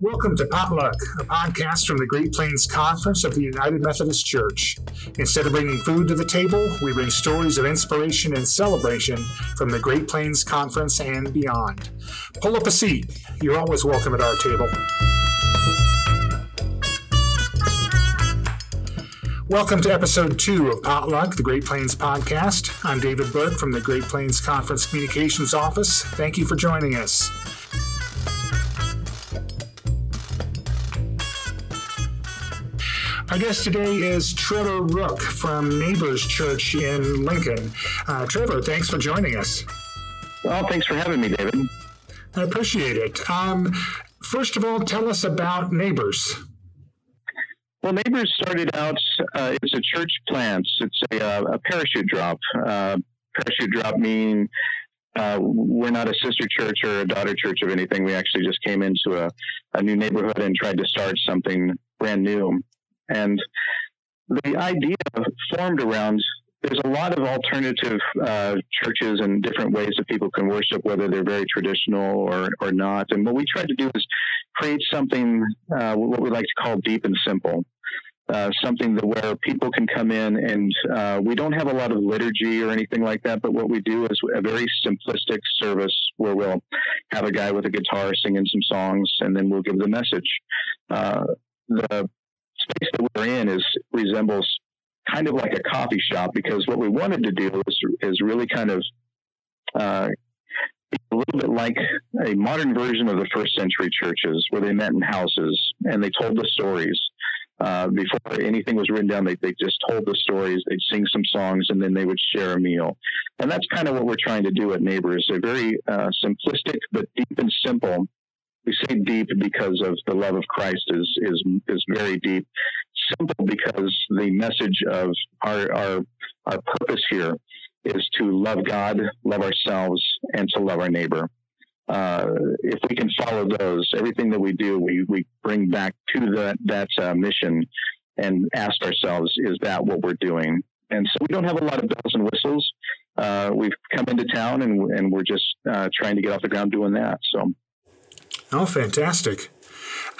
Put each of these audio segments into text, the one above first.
Welcome to Potluck, a podcast from the Great Plains Conference of the United Methodist Church. Instead of bringing food to the table, we bring stories of inspiration and celebration from the Great Plains Conference and beyond. Pull up a seat. You're always welcome at our table. Welcome to episode two of Potluck, the Great Plains podcast. I'm David Burke from the Great Plains Conference Communications Office. Thank you for joining us. Our guest today is Trevor Rook from Neighbors Church in Lincoln. Uh, Trevor, thanks for joining us. Well, thanks for having me, David. I appreciate it. Um, first of all, tell us about Neighbors. Well, Neighbors started out, uh, it's a church plant. It's a, uh, a parachute drop. Uh, parachute drop meaning uh, we're not a sister church or a daughter church of anything. We actually just came into a, a new neighborhood and tried to start something brand new. And the idea formed around there's a lot of alternative uh, churches and different ways that people can worship, whether they're very traditional or, or not. And what we tried to do is create something, uh, what we like to call deep and simple. Uh, something that where people can come in and uh, we don't have a lot of liturgy or anything like that, but what we do is a very simplistic service where we'll have a guy with a guitar singing some songs and then we'll give the message. Uh, the space that we're in is resembles kind of like a coffee shop because what we wanted to do is, is really kind of uh, a little bit like a modern version of the first century churches where they met in houses and they told the stories. Uh, before anything was written down, they, they just told the stories, they'd sing some songs, and then they would share a meal. And that's kind of what we're trying to do at Neighbors. They're very uh, simplistic, but deep and simple. We say deep because of the love of Christ is, is, is very deep. Simple because the message of our, our, our purpose here is to love God, love ourselves, and to love our neighbor. Uh, if we can follow those, everything that we do, we, we bring back to that, that uh, mission and ask ourselves, is that what we're doing? And so we don't have a lot of bells and whistles. Uh, we've come into town and, and we're just uh, trying to get off the ground doing that. So, oh, fantastic!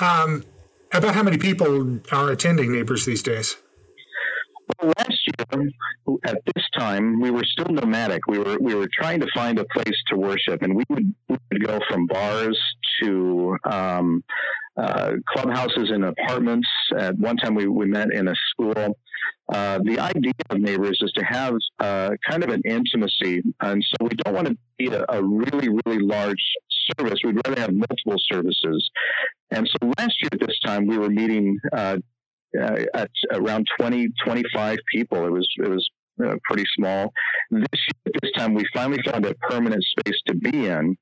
Um, about how many people are attending Neighbors these days? Well, last year at this time we were still nomadic. We were we were trying to find a place to worship, and we would, we would go from bars to um, uh, clubhouses and apartments. At one time, we, we met in a school. Uh, the idea of neighbors is to have uh, kind of an intimacy, and so we don't want to be a, a really really large service. We'd rather have multiple services. And so last year at this time, we were meeting uh, uh, at around 20, 25 people. It was it was uh, pretty small. This this time we finally found a permanent space to be in,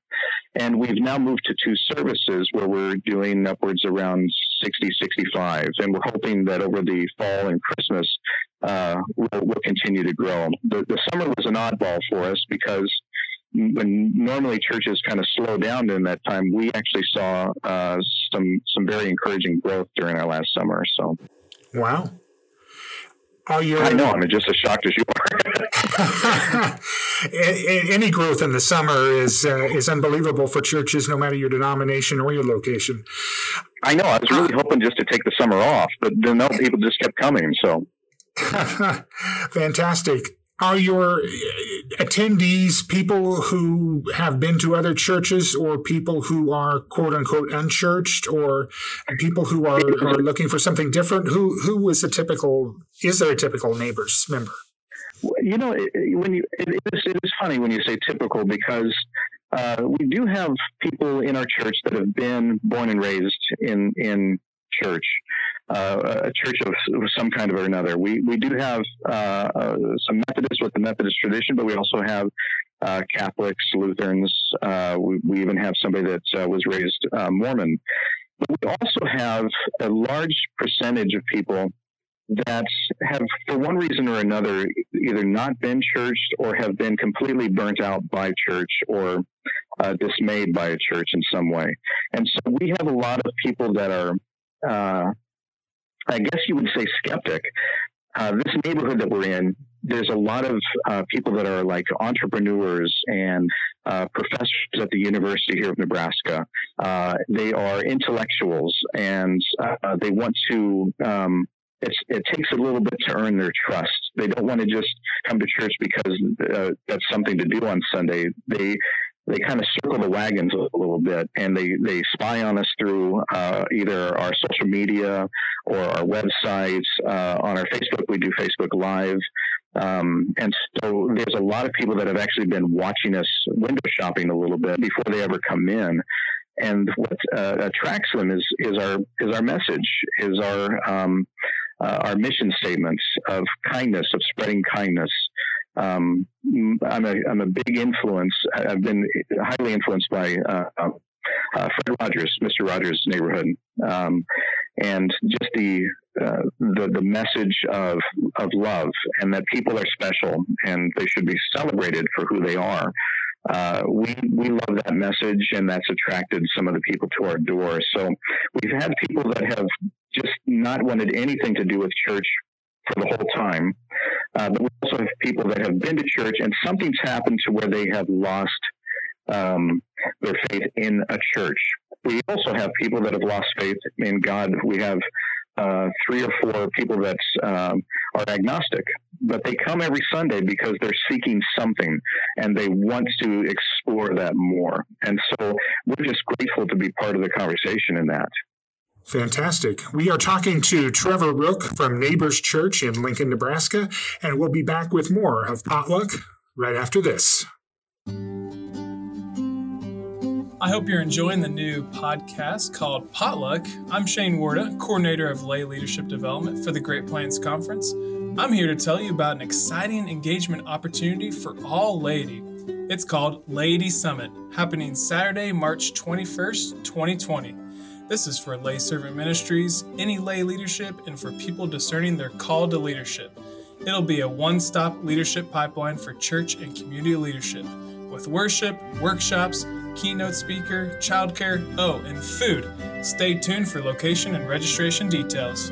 and we've now moved to two services where we're doing upwards around 60, 65, and we're hoping that over the fall and Christmas uh, we'll, we'll continue to grow. The, the summer was an oddball for us because when normally churches kind of slow down during that time, we actually saw uh, some some very encouraging growth during our last summer. So Wow. Are you? I know. I'm just as shocked as you are. Any growth in the summer is uh, is unbelievable for churches, no matter your denomination or your location. I know. I was really hoping just to take the summer off, but then no, people just kept coming. So fantastic are your attendees people who have been to other churches or people who are quote unquote unchurched? Or people who are, are looking for something different? Who who is a typical is there a typical neighbors member? You know when you it is, it is funny when you say typical because uh, we do have people in our church that have been born and raised in in church uh, a church of some kind of or another. We we do have uh, uh, some Methodists with the Methodist tradition, but we also have uh, Catholics, Lutherans. Uh, we, we even have somebody that uh, was raised Mormon. But we also have a large percentage of people that have, for one reason or another, either not been churched or have been completely burnt out by church or uh, dismayed by a church in some way. And so we have a lot of people that are uh, I guess you would say skeptic. Uh, this neighborhood that we're in there's a lot of uh, people that are like entrepreneurs and uh, professors at the University here of Nebraska. Uh, they are intellectuals and uh, they want to. Um, it takes a little bit to earn their trust. They don't want to just come to church because uh, that's something to do on Sunday. They they kind of circle the wagons a little bit and they, they spy on us through uh, either our social media or our websites. Uh, on our Facebook, we do Facebook Live. Um, and so there's a lot of people that have actually been watching us window shopping a little bit before they ever come in. And what uh, attracts them is is our is our message, is our um, uh, our mission statements of kindness, of spreading kindness, um, I'm a I'm a big influence. I've been highly influenced by uh, uh, Fred Rogers, Mr. Rogers' neighborhood, um, and just the, uh, the the message of of love and that people are special and they should be celebrated for who they are. Uh, we we love that message, and that's attracted some of the people to our door. So we've had people that have just not wanted anything to do with church for the whole time. Uh, but we also have people that have been to church and something's happened to where they have lost um, their faith in a church. We also have people that have lost faith in God. We have uh, three or four people that um, are agnostic, but they come every Sunday because they're seeking something and they want to explore that more. And so we're just grateful to be part of the conversation in that. Fantastic. We are talking to Trevor Rook from Neighbors Church in Lincoln, Nebraska, and we'll be back with more of Potluck right after this. I hope you're enjoying the new podcast called Potluck. I'm Shane Warda, coordinator of lay leadership development for the Great Plains Conference. I'm here to tell you about an exciting engagement opportunity for all laity. It's called Laity Summit, happening Saturday, March 21st, 2020. This is for lay servant ministries, any lay leadership, and for people discerning their call to leadership. It'll be a one stop leadership pipeline for church and community leadership with worship, workshops, keynote speaker, childcare, oh, and food. Stay tuned for location and registration details.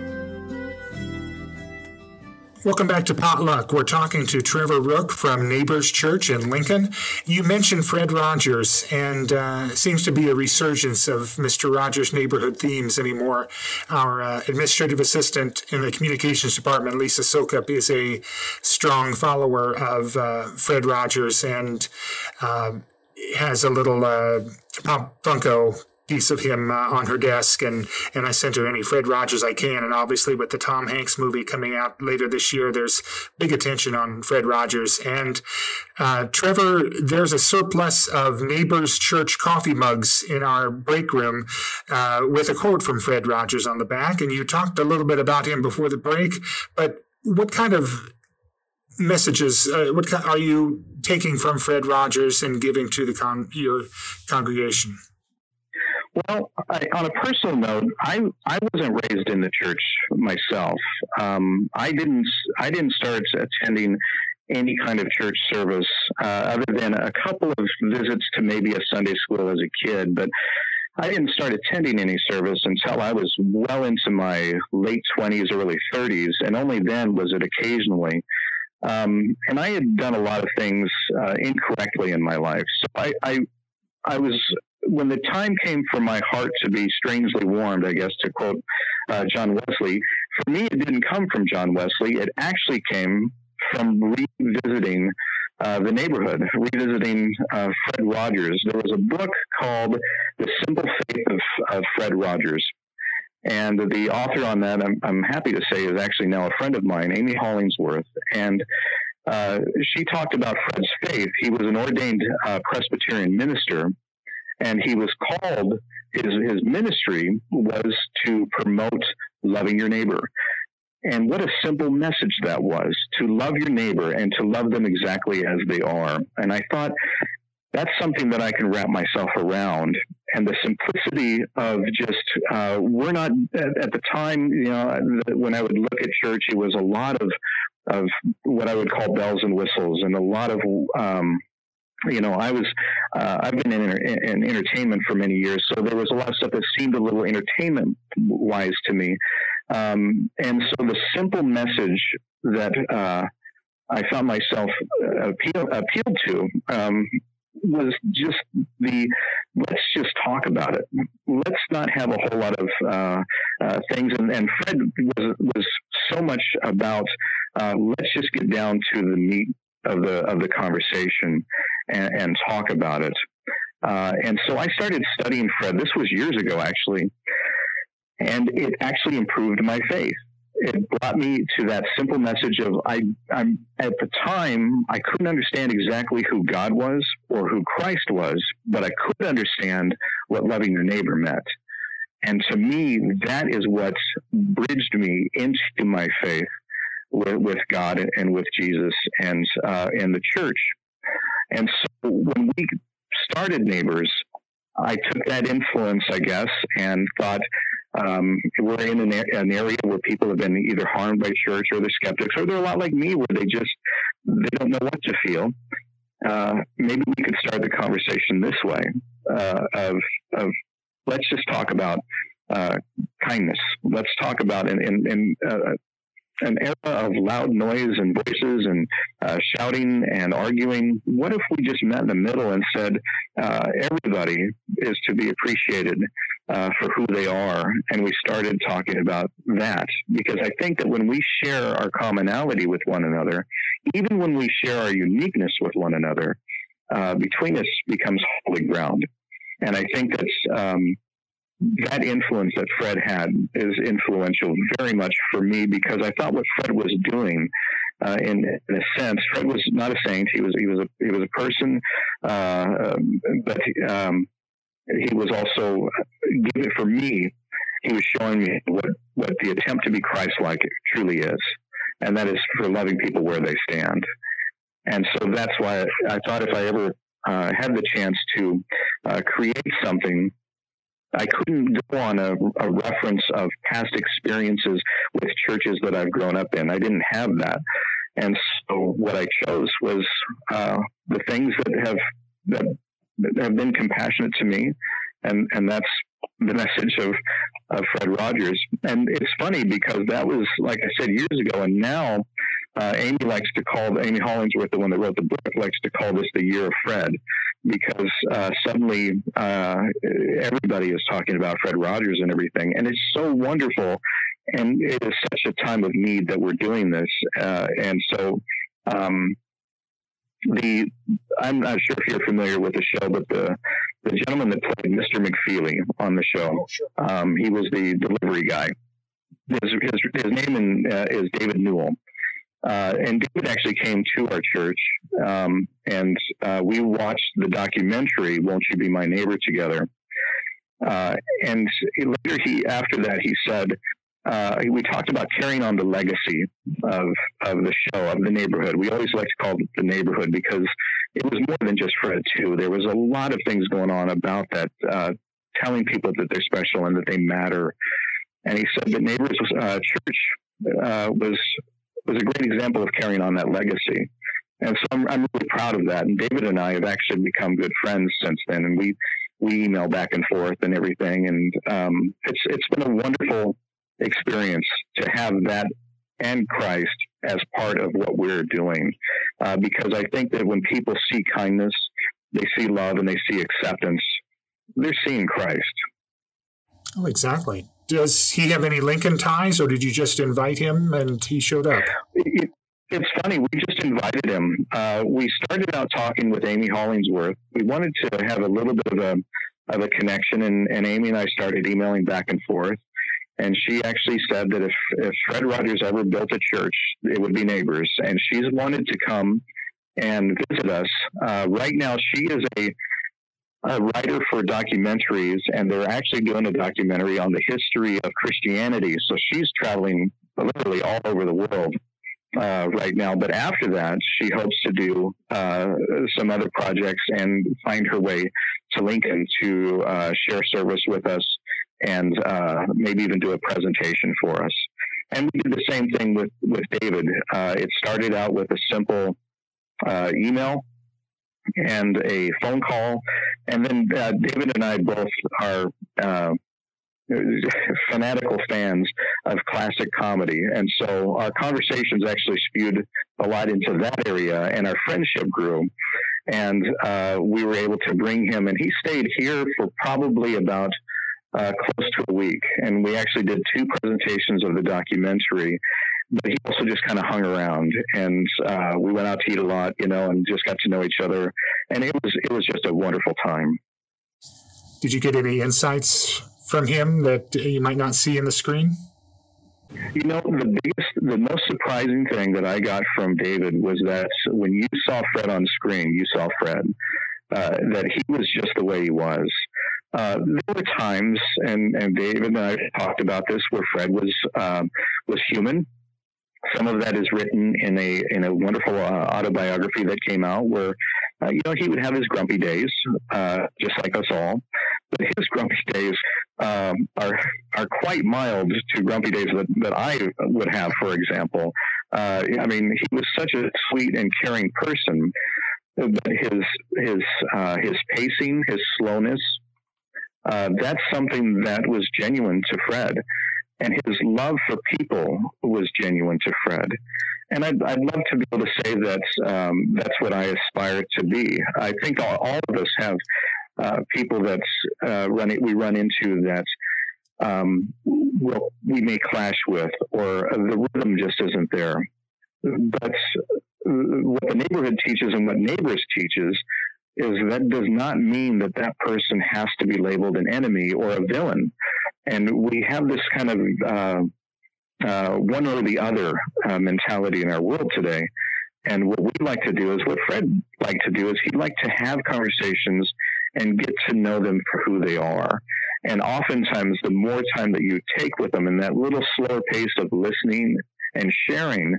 Welcome back to Potluck. We're talking to Trevor Rook from Neighbors Church in Lincoln. You mentioned Fred Rogers, and uh, seems to be a resurgence of Mr. Rogers' neighborhood themes anymore. Our uh, administrative assistant in the communications department, Lisa Sokup, is a strong follower of uh, Fred Rogers and um, has a little uh, Pop Funko piece of him uh, on her desk, and and I sent her any Fred Rogers I can. And obviously, with the Tom Hanks movie coming out later this year, there's big attention on Fred Rogers. And uh, Trevor, there's a surplus of Neighbors Church coffee mugs in our break room uh, with a quote from Fred Rogers on the back. And you talked a little bit about him before the break, but what kind of messages uh, what are you taking from Fred Rogers and giving to the con- your congregation? Well, I, on a personal note, I I wasn't raised in the church myself. Um, I didn't I didn't start attending any kind of church service uh, other than a couple of visits to maybe a Sunday school as a kid, but. I didn't start attending any service until I was well into my late 20s, early 30s, and only then was it occasionally. Um, and I had done a lot of things uh, incorrectly in my life. So I, I, I was when the time came for my heart to be strangely warmed, I guess to quote uh, John Wesley, for me it didn't come from John Wesley. It actually came from revisiting uh, the neighborhood, revisiting uh, Fred Rogers. There was a book called The Simple Faith of, of Fred Rogers. And the author on that, I'm, I'm, happy to say, is actually now a friend of mine, Amy Hollingsworth. And uh, she talked about Fred's faith. He was an ordained uh, Presbyterian minister and he was called his his ministry was to promote loving your neighbor. And what a simple message that was to love your neighbor and to love them exactly as they are. And I thought that's something that I can wrap myself around. And the simplicity of just, uh, we're not, at, at, the time, you know, when I would look at church, it was a lot of, of what I would call bells and whistles and a lot of, um, you know, I was, uh, I've been in, in, entertainment for many years, so there was a lot of stuff that seemed a little entertainment wise to me. Um, and so the simple message that, uh, I found myself uh, appeal, appealed to um, was just the let's just talk about it. Let's not have a whole lot of uh, uh, things. And, and, Fred was was so much about uh, let's just get down to the meat of the of the conversation and, and talk about it. Uh, and so I started studying Fred. This was years ago, actually, and it actually improved my faith it brought me to that simple message of I, I'm at the time I couldn't understand exactly who God was or who Christ was, but I could understand what loving your neighbor meant. And to me, that is what bridged me into my faith with, with God and with Jesus and uh, and the church. And so when we started Neighbors, I took that influence, I guess, and thought um, we're in an, an, area where people have been either harmed by church or they're skeptics, or they're a lot like me, where they just they don't know what to feel. Uh, maybe we could start the conversation this way uh, of of let's just talk about uh, kindness. Let's talk about in in, in uh, an era of loud noise and voices and uh, shouting and arguing. What if we just met in the middle and said uh, everybody is to be appreciated uh, for who they are? And we started talking about that because I think that when we share our commonality with one another, even when we share our uniqueness with one another, uh, between us becomes holy ground. And I think that's um, that influence that Fred had is influential very much for me because I thought what Fred was doing, uh, in, in, a sense, Fred was not a saint. He was he was a he was a person, uh, but um, he was also given for me. He was showing me what what the attempt to be Christ-like truly is, and that is for loving people where they stand. And so that's why I thought if I ever uh, had the chance to uh, create something I couldn't go on a, a, reference of past experiences with churches that I've grown up in. I didn't have that. And so what I chose was uh, the things that have that, that, have been compassionate to me, and and that's the message of, of Fred Rogers. And it's funny because that was like I said years ago, and now uh, Amy likes to call Amy Hollingsworth, the one that wrote the book, likes to call this the year of Fred because uh, suddenly uh, everybody is talking about Fred Rogers and everything, and it's so wonderful. And it is such a time of need that we're doing this, uh, and so um, the I'm not sure if you're familiar with the show, but the the gentleman that played Mr. McFeely on the show, oh, sure. um, he was the delivery guy. His his, his name in, uh, is David Newell uh, and David actually came to our church, um, and uh, we watched the documentary "Won't You Be My Neighbor" together. Uh, and later, he after that, he said, uh, we talked about carrying on the legacy of of the show of the neighborhood. We always like to call it the neighborhood because it was more than just Fred too. There was a lot of things going on about that, uh, telling people that they're special and that they matter. And he said that Neighbors uh, Church uh, was was a great example of carrying on that legacy. And so I'm, I'm really proud of that. And David and I have actually become good friends since then. And we, we email back and forth and everything. And um, it's, it's been a wonderful experience to have that and Christ as part of what we're doing. Uh, because I think that when people see kindness, they see love and they see acceptance, they're seeing Christ. Oh, exactly does he have any Lincoln ties, or did you just invite him and he showed up? It, it's funny. We just invited him. Uh, we started out talking with Amy Hollingsworth. We wanted to have a little bit of a of a connection, and, and Amy and I started emailing back and forth. And she actually said that if, if Fred Rogers ever built a church, it would be neighbors. And she's wanted to come and visit us. Uh, right now, she is a a writer for documentaries, and they're actually doing a documentary on the history of Christianity. So she's traveling literally all over the world uh, right now. But after that, she hopes to do uh, some other projects and find her way to Lincoln to uh, share service with us and uh, maybe even do a presentation for us. And we did the same thing with with David. Uh, it started out with a simple uh, email and a phone call. And then uh, David and I both are uh, fanatical fans of classic comedy. And so our conversations actually spewed a lot into that area, and our friendship grew. And uh, we were able to bring him, and he stayed here for probably about uh, close to a week. And we actually did two presentations of the documentary. But he also just kind of hung around, and uh, we went out to eat a lot, you know, and just got to know each other. And it was it was just a wonderful time. Did you get any insights from him that you might not see in the screen? You know, the biggest, the most surprising thing that I got from David was that when you saw Fred on screen, you saw Fred. Uh, that he was just the way he was. Uh, there were times, and, and David and I talked about this, where Fred was um, was human. Some of that is written in a in a wonderful uh, autobiography that came out, where uh, you know he would have his grumpy days, uh, just like us all. But his grumpy days um, are are quite mild to grumpy days that, that I would have, for example. Uh, I mean, he was such a sweet and caring person, but his his uh, his pacing, his slowness, uh, that's something that was genuine to Fred, and his love for people was genuine to Fred. And I'd, I'd love to be able to say that um, that's what I aspire to be. I think all, all of us have uh, people that uh, run we run into that um, we'll, we may clash with, or the rhythm just isn't there. But what the neighborhood teaches and what neighbors teaches is that does not mean that that person has to be labeled an enemy or a villain. And we have this kind of uh, uh, one or the other uh, mentality in our world today. And what we'd like to do is what Fred liked to do is he'd like to have conversations and get to know them for who they are. And oftentimes, the more time that you take with them and that little slower pace of listening and sharing,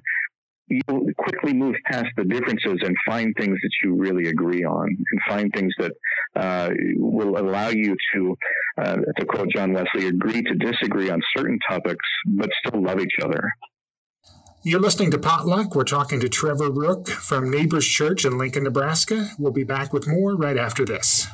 you'll quickly move past the differences and find things that you really agree on and find things that uh, will allow you to, uh, to quote John Wesley, agree to disagree on certain topics, but still love each other. You're listening to Potluck. We're talking to Trevor Rook from Neighbors Church in Lincoln, Nebraska. We'll be back with more right after this.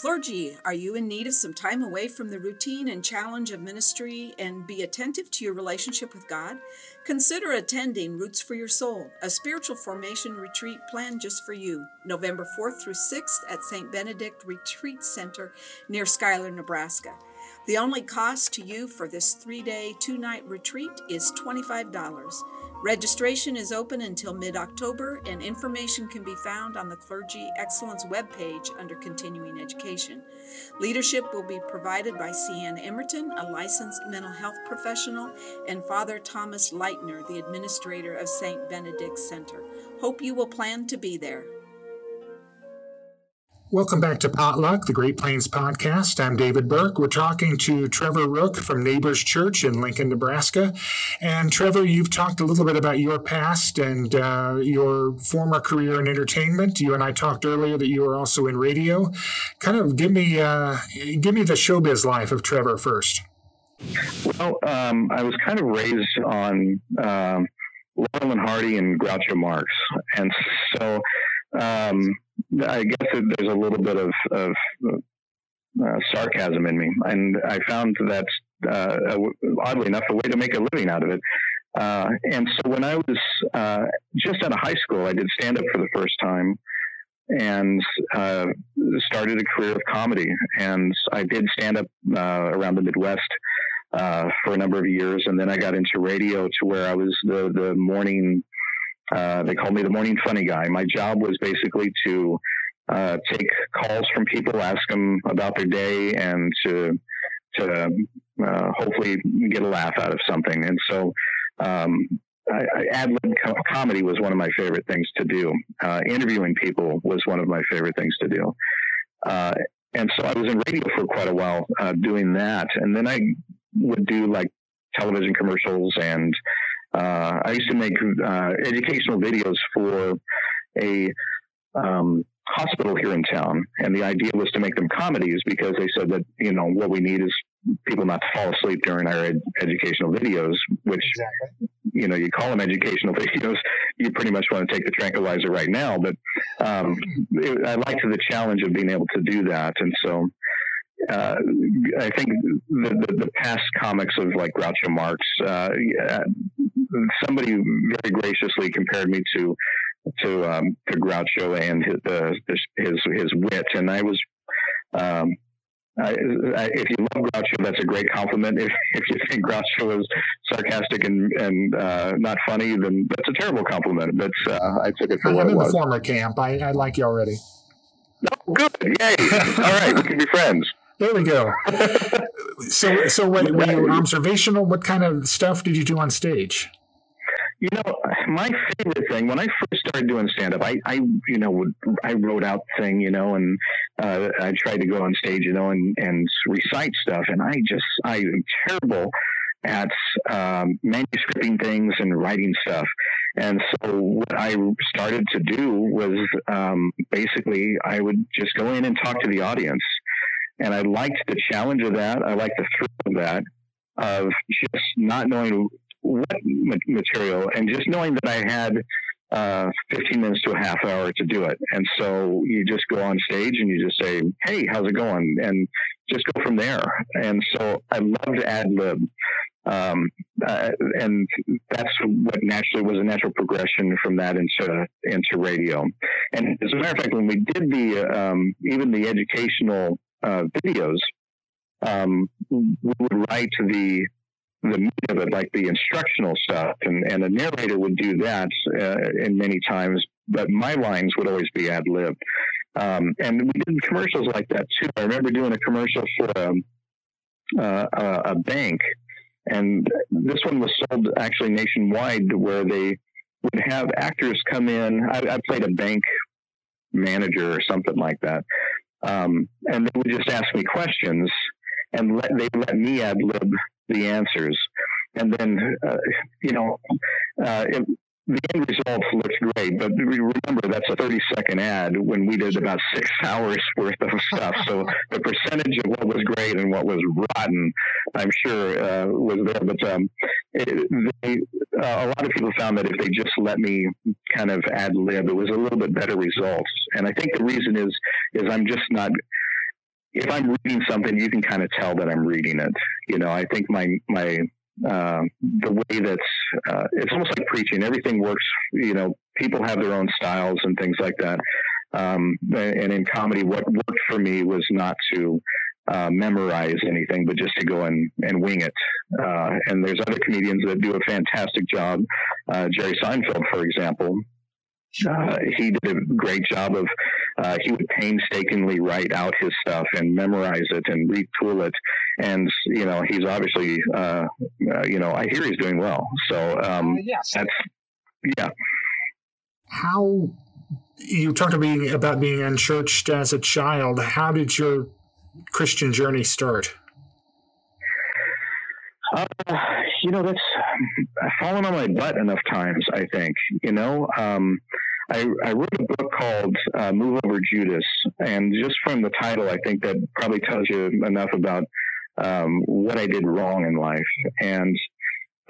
Clergy, are you in need of some time away from the routine and challenge of ministry and be attentive to your relationship with God? Consider attending Roots for Your Soul, a spiritual formation retreat planned just for you, November 4th through 6th at St. Benedict Retreat Center near Schuyler, Nebraska. The only cost to you for this three day, two night retreat is $25. Registration is open until mid October, and information can be found on the Clergy Excellence webpage under Continuing Education. Leadership will be provided by C.N. Emerton, a licensed mental health professional, and Father Thomas Leitner, the administrator of St. Benedict Center. Hope you will plan to be there. Welcome back to Potluck, the Great Plains podcast. I'm David Burke. We're talking to Trevor Rook from Neighbors Church in Lincoln, Nebraska. And Trevor, you've talked a little bit about your past and uh, your former career in entertainment. You and I talked earlier that you were also in radio. Kind of give me uh, give me the showbiz life of Trevor first. Well, um, I was kind of raised on um, Laurel and Hardy and Groucho Marx, and so. Um, I guess there's a little bit of, of uh, sarcasm in me, and I found that uh, oddly enough a way to make a living out of it. Uh, and so when I was uh, just out of high school, I did stand up for the first time and uh, started a career of comedy. And I did stand up uh, around the Midwest for a number of years, and then I got into radio to where I was the the morning uh, they called me the morning funny guy. My job was basically to uh, take calls from people, ask them about their day, and to to uh, hopefully get a laugh out of something. And so, um, I, I, ad lib co- comedy was one of my favorite things to do. Uh, interviewing people was one of my favorite things to do. Uh, and so I was in radio for quite a while doing that, and then I would do like television commercials and uh, I used to make uh, educational videos for a um, hospital here in town, and the idea was to make them comedies because they said that you know what we need is people not to fall asleep during our ed- educational videos, which exactly. you know you call them educational videos. You pretty much want to take the tranquilizer right now, but um, it, I liked the challenge of being able to do that, and so uh, I think the, the, the, past comics of like Groucho Marx, uh, somebody very graciously compared me to to um, to Groucho and his, uh, his his wit, and I was. Um, I, I, if you love Groucho, that's a great compliment. If, if you think Groucho is sarcastic and, and uh, not funny, then that's a terrible compliment. But uh, I took it for I'm what in it was. the former camp. I, I like you already. No, good. Yay. All right, we can be friends. There we go. so, so what, were you observational? What kind of stuff did you do on stage? You know, my favorite thing when I first started doing stand up, I, I, you know, would, I wrote out thing, you know, and uh, I tried to go on stage, you know, and, and recite stuff. And I just, I am terrible at um, manuscripting things and writing stuff. And so what I started to do was um, basically I would just go in and talk to the audience. And I liked the challenge of that. I liked the thrill of that, of just not knowing what material and just knowing that I had uh, 15 minutes to a half hour to do it. And so you just go on stage and you just say, Hey, how's it going? And just go from there. And so I loved ad lib. Um, uh, and that's what naturally was a natural progression from that into into radio. And as a matter of fact, when we did the um, even the educational uh, videos, um, we would write the the meat of it, like the instructional stuff, and, and a narrator would do that uh, in many times, but my lines would always be ad lib. Um, and we did commercials like that too. I remember doing a commercial for a, um, uh, a, a bank, and this one was sold actually nationwide, where they would have actors come in. I, I played a bank manager or something like that, um, and they would just ask me questions, and let, they let me ad lib the answers. And then, uh, you know, uh, it, the end result looks great, but remember that's a 30 second ad when we did about six hours worth of stuff. So the percentage of what was great and what was rotten, I'm sure, uh, was there. But um, it, they, uh, a lot of people found that if they just let me kind of ad lib, it was a little bit better results. And I think the reason is is I'm just not if I'm reading something, you can kind of tell that I'm reading it. You know, I think my my uh, the way that's uh, it's almost like preaching. Everything works. You know, people have their own styles and things like that. Um, and in comedy, what worked for me was not to uh, memorize anything, but just to go and, and wing it. Uh, and there's other comedians that do a fantastic job. Uh, Jerry Seinfeld, for example, uh, he did a great job of uh, he would painstakingly write out his stuff and memorize it and retool it. And you know he's obviously uh, uh you know i hear he's doing well. So um, uh, yes. that's yeah. How you talked about being, about being unchurched as a child. How did your christian journey start uh, you know, that's I've fallen on my butt enough times. I think you know. Um, I, I, wrote a book called uh, "Move Over Judas," and just from the title, I think that probably tells you enough about um, what I did wrong in life. And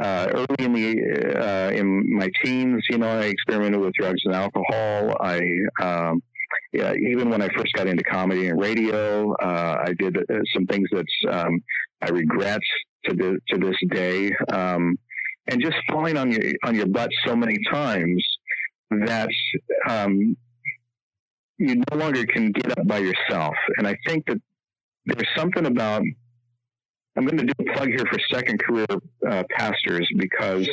uh, early in the uh, in my teens, you know, I experimented with drugs and alcohol. I um, yeah, even when I first got into comedy and radio, uh, I did uh, some things that um, I regret to the, to this day. Um, and just falling on your on your butt so many times that um, you no longer can get up by yourself. And I think that there's something about I'm going to do a plug here for second career uh, pastors because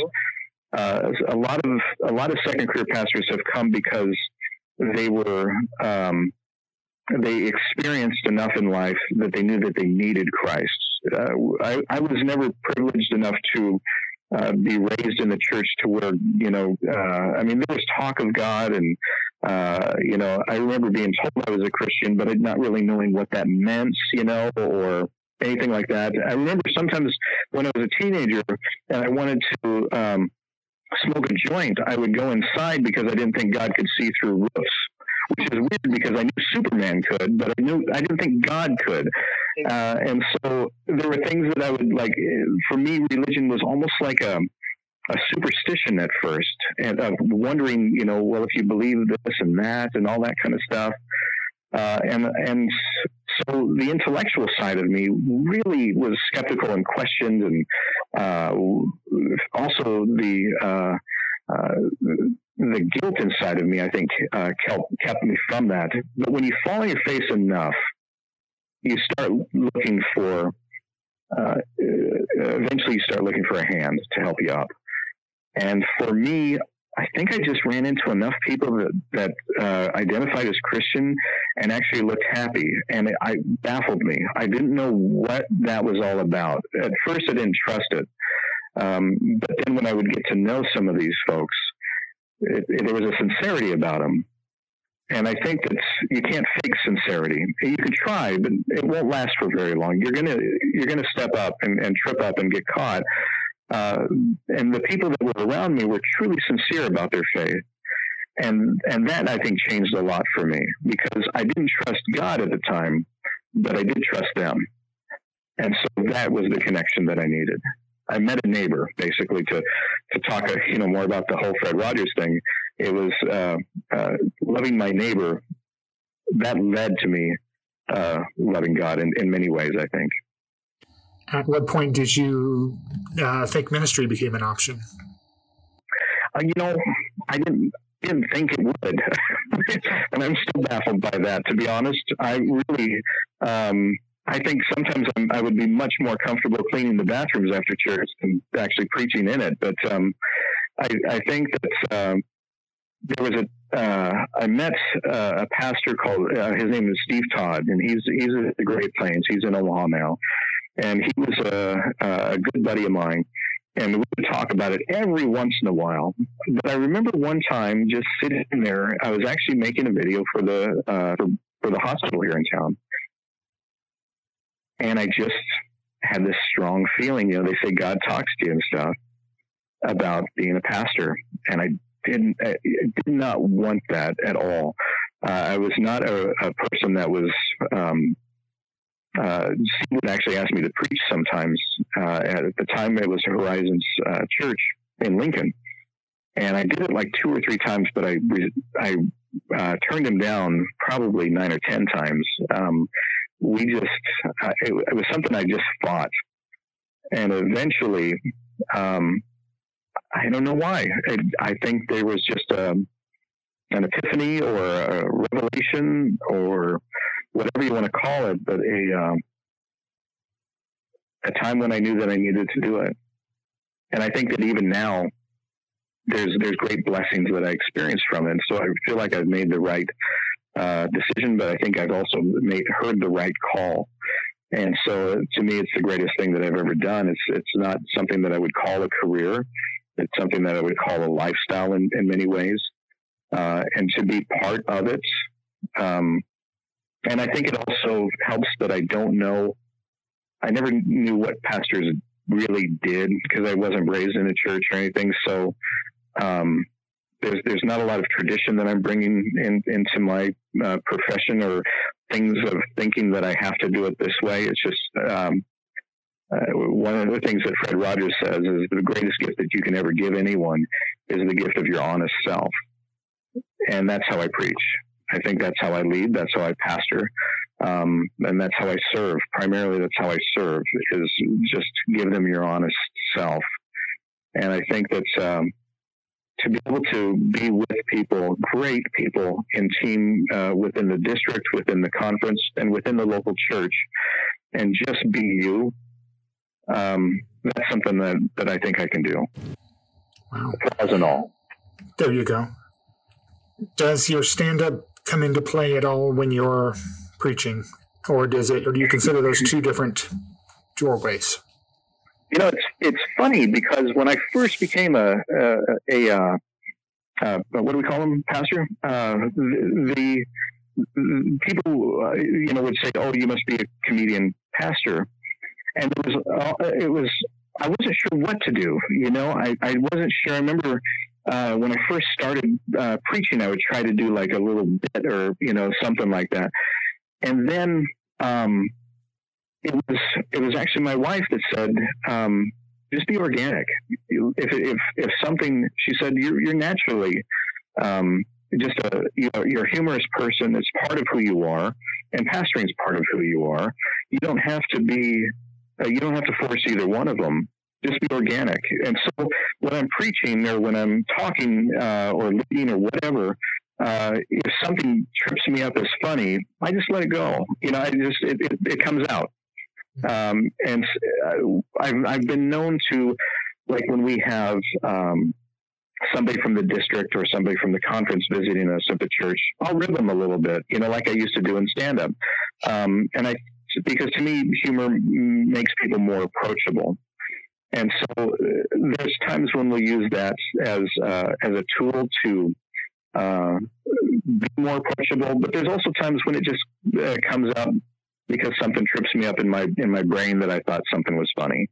uh, a lot of a lot of second career pastors have come because they were um, they experienced enough in life that they knew that they needed Christ. Uh, I, I, was never privileged enough to uh, be raised in the church to where you know. Uh, I mean, there was talk of God, and uh, you know, I remember being told I was a Christian, but not really knowing what that meant, you know, or anything like that. I remember sometimes when I was a teenager and I wanted to um, smoke a joint, I would go inside because I didn't think God could see through roofs which is weird because I knew Superman could, but I knew I didn't think God could. Uh, and so there were things that I would like. For me, religion was almost like a a superstition at first, and of wondering, you know, well, if you believe this and that and all that kind of stuff. Uh, and and so the intellectual side of me really was skeptical and questioned, and uh, also the uh, uh, the guilt inside of me, I think, uh, kept kept me from that. But when you fall on your face enough, you start looking for. Uh, eventually, you start looking for a hand to help you up. And for me, I think I just ran into enough people that that uh, identified as Christian and actually looked happy, and it, baffled me. I didn't know what that was all about. At first, I didn't trust it, um, but then when I would get to know some of these folks, it, it, there was a sincerity about them, and I think that you can't fake sincerity. You can try, but it won't last for very long. You're gonna you're gonna step up and, and trip up and get caught. Uh, and the people that were around me were truly sincere about their faith. And, and that I think changed a lot for me because I didn't trust God at the time, but I did trust them. And so that was the connection that I needed. I met a neighbor basically to, to talk, you know, more about the whole Fred Rogers thing. It was, uh, uh, loving my neighbor that led to me, uh, loving God in, in many ways, I think at what point did you uh, think ministry became an option? Uh, you know, I didn't didn't think it would, and I'm still baffled by that. To be honest, I really. Um, I think sometimes I'm, i would be much more comfortable cleaning the bathrooms after church than actually preaching in it. But um, I, I, think that um, there was a uh, I met uh, a pastor called uh, his name is Steve Todd, and he's he's at the Great Plains. He's in Omaha now, and he was a, a good buddy of mine. And we would talk about it every once in a while. But I remember one time just sitting there. I was actually making a video for the uh, for, for the hospital here in town, and I just had this strong feeling. You know, they say God talks to you and stuff about being a pastor, and I didn't I did not want that at all. Uh, I was not a, a, person that was um, uh, would actually ask me to preach sometimes. Uh, at the time, it was Horizons uh, Church in Lincoln, and I did it like two or three times, but I I uh, turned him down probably nine or ten times. Um, we just uh, it, it, was something I just fought, and eventually, um, I don't know why. It, I think there was just a, um, an epiphany or a revelation or whatever you want to call it, but a um, a time when I knew that I needed to do it. And I think that even now, there's there's great blessings that I experienced from it. So I feel like I've made the right uh, decision, but I think I've also made heard the right call. And so to me, it's the greatest thing that I've ever done. It's it's not something that I would call a career. It's something that I would call a lifestyle in, in many ways. Uh, and to be part of it, um, and I think it also helps that I don't know. I never knew what pastors really did because I wasn't raised in a church or anything. So um, there's there's not a lot of tradition that I'm bringing in, into my uh, profession or things of thinking that I have to do it this way. It's just um, uh, one of the things that Fred Rogers says is the greatest gift that you can ever give anyone is the gift of your honest self, and that's how I preach. I think that's how I lead. That's how I pastor. Um, and that's how I serve. Primarily, that's how I serve is just give them your honest self. And I think that's, um, to be able to be with people, great people in team uh, within the district, within the conference, and within the local church, and just be you. Um, that's something that, that I think I can do. Wow. Flaws and all. There you go. Does your stand up come into play at all when you're preaching, or does it, or do you consider those two different doorways? You know, it's it's funny because when I first became a a, a uh, uh, what do we call them, pastor? Uh, the, the, people, uh, you know, would say, "Oh, you must be a comedian pastor," and it was it was I wasn't sure what to do. You know, I, I wasn't sure. I remember uh, when I first started uh, preaching, I would try to do like a little bit or you know something like that, and then um, it was it was actually my wife that said, um, "Just be organic. If if if something," she said, "you're you're naturally." Um, just a you're a humorous person. It's part of who you are, and pastoring is part of who you are. You don't have to be, uh, you don't have to force either one of them. Just be organic. And so when I'm preaching or when I'm talking uh, or leading or whatever, uh, if something trips me up as funny, I just let it go. You know, I just it, it, it comes out. Um, and uh, I've I've been known to like when we have um, somebody from the district or somebody from the conference visiting us at the church, I'll rib them a little bit, you know, like I used to do in stand up. Um, and I, because to me, humor makes people more approachable. And so uh, there's times when we use that as, uh, as a tool to, uh, be more approachable, but there's also times when it just uh, comes up because something trips me up in my in my brain that I thought something was funny.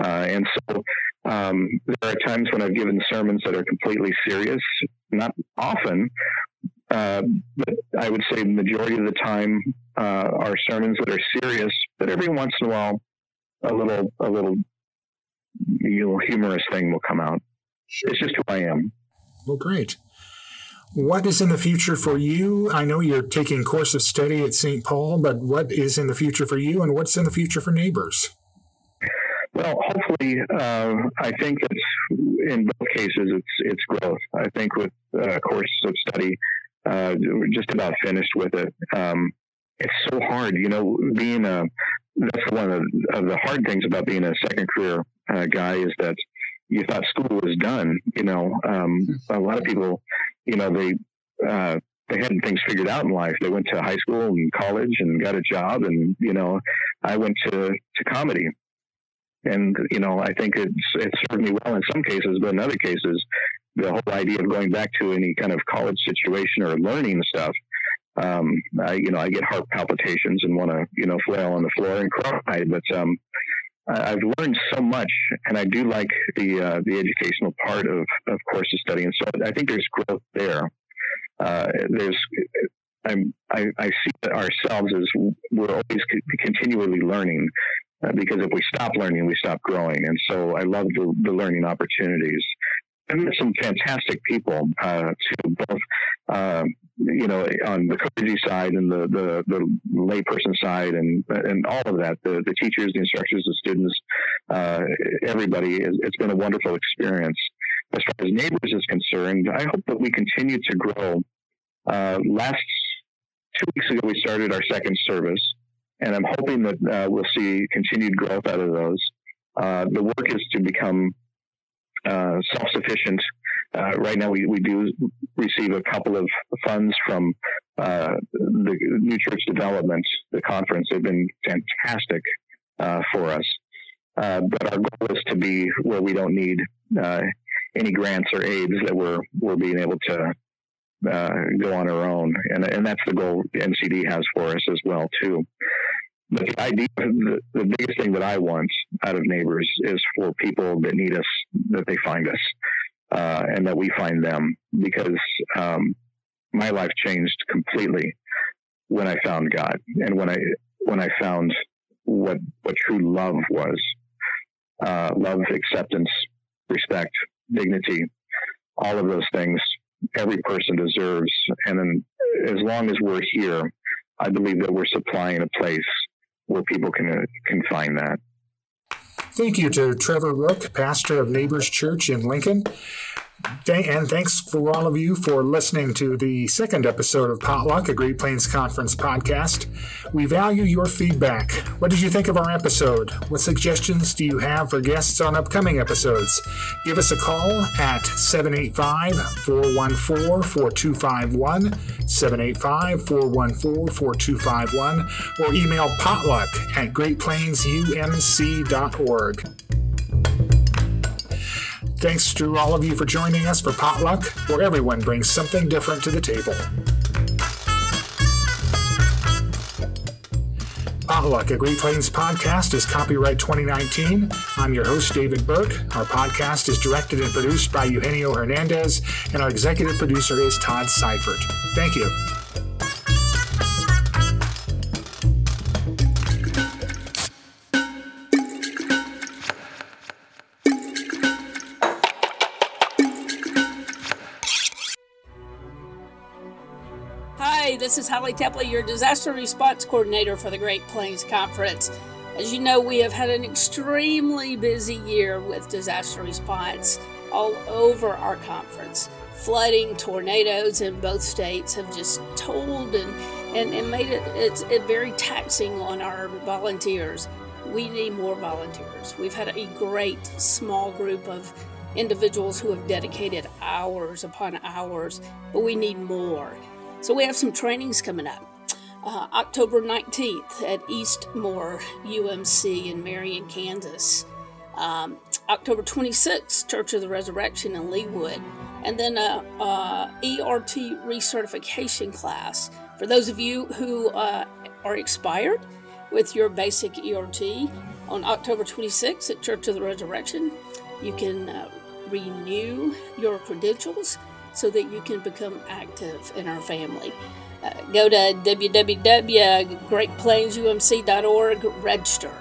Uh, and so um, there are times when I've given sermons that are completely serious, not often, uh, but I would say the majority of the time uh, are sermons that are serious. But every once in a while, a little a little you know, humorous thing will come out. Sure. It's just who I am. Well, great. What is in the future for you? I know you're taking course of study at St. Paul, but what is in the future for you, and what's in the future for neighbors? Well, hopefully, uh, I think that in both cases it's it's growth. I think with uh, course of study, uh, we're just about finished with it. Um, it's so hard, you know, being a that's one of, of the hard things about being a second career uh, guy is that you thought school was done. You know, um, a lot of people, you know, they uh, they had things figured out in life. They went to high school and college and got a job, and you know, I went to to comedy and, you know, I think it's, it served me well in some cases, but in other cases, the whole idea of going back to any kind of college situation or learning stuff, um, I, you know, I get heart palpitations and want to, you know, flail on the floor and cry. But um, I've learned so much, and I do like the uh, the educational part of of course of study, and so I think there's growth there. Uh, there's I'm, I, I see ourselves as we're always continually learning. Uh, because if we stop learning, we stop growing. And so I love the, the learning opportunities. And met some fantastic people uh, to both, uh, you know, on the clergy side and the, the, the layperson side and and all of that, the, the teachers, the instructors, the students, uh, everybody. It's been a wonderful experience. As far as neighbors is concerned, I hope that we continue to grow. Uh, last two weeks ago, we started our second service and I'm hoping that uh, we'll see continued growth out of those. Uh, the work is to become uh, self-sufficient. Uh, right now, we, we do receive a couple of funds from uh, the New Church Development, the conference. They've been fantastic uh, for us. but our goal is to be where we don't need any grants or aids that we're we're being able to uh, go on our own, and and that's the goal NCD has for us as well too. But the idea, the, the biggest thing that I want out of neighbors is for people that need us that they find us, uh, and that we find them. Because um, my life changed completely when I found God, and when I when I found what what true love was, uh, love, acceptance, respect, dignity, all of those things every person deserves. And then as long as we're here, I believe that we're supplying a place where people can uh, can find that. Thank you to Trevor Rook, pastor of Neighbors Church in Lincoln. And thanks for all of you for listening to the second episode of Potluck, a Great Plains Conference podcast. We value your feedback. What did you think of our episode? What suggestions do you have for guests on upcoming episodes? Give us a call at 785 414 4251, 785 414 4251, or email potluck at greatplainsumc.org. Thanks to all of you for joining us for Potluck, where everyone brings something different to the table. Potluck, a Great Plains podcast, is copyright 2019. I'm your host, David Burke. Our podcast is directed and produced by Eugenio Hernandez, and our executive producer is Todd Seifert. Thank you. This is Holly Tepley, your disaster response coordinator for the Great Plains Conference. As you know, we have had an extremely busy year with disaster response all over our conference. Flooding, tornadoes in both states have just told and, and, and made it it's it very taxing on our volunteers. We need more volunteers. We've had a great small group of individuals who have dedicated hours upon hours, but we need more. So we have some trainings coming up. Uh, October 19th at Eastmoor UMC in Marion, Kansas. Um, October 26th, Church of the Resurrection in Leawood. And then a, a ERT recertification class for those of you who uh, are expired with your basic ERT on October 26th at Church of the Resurrection. You can uh, renew your credentials so that you can become active in our family. Uh, go to www.greatplainsumc.org, register.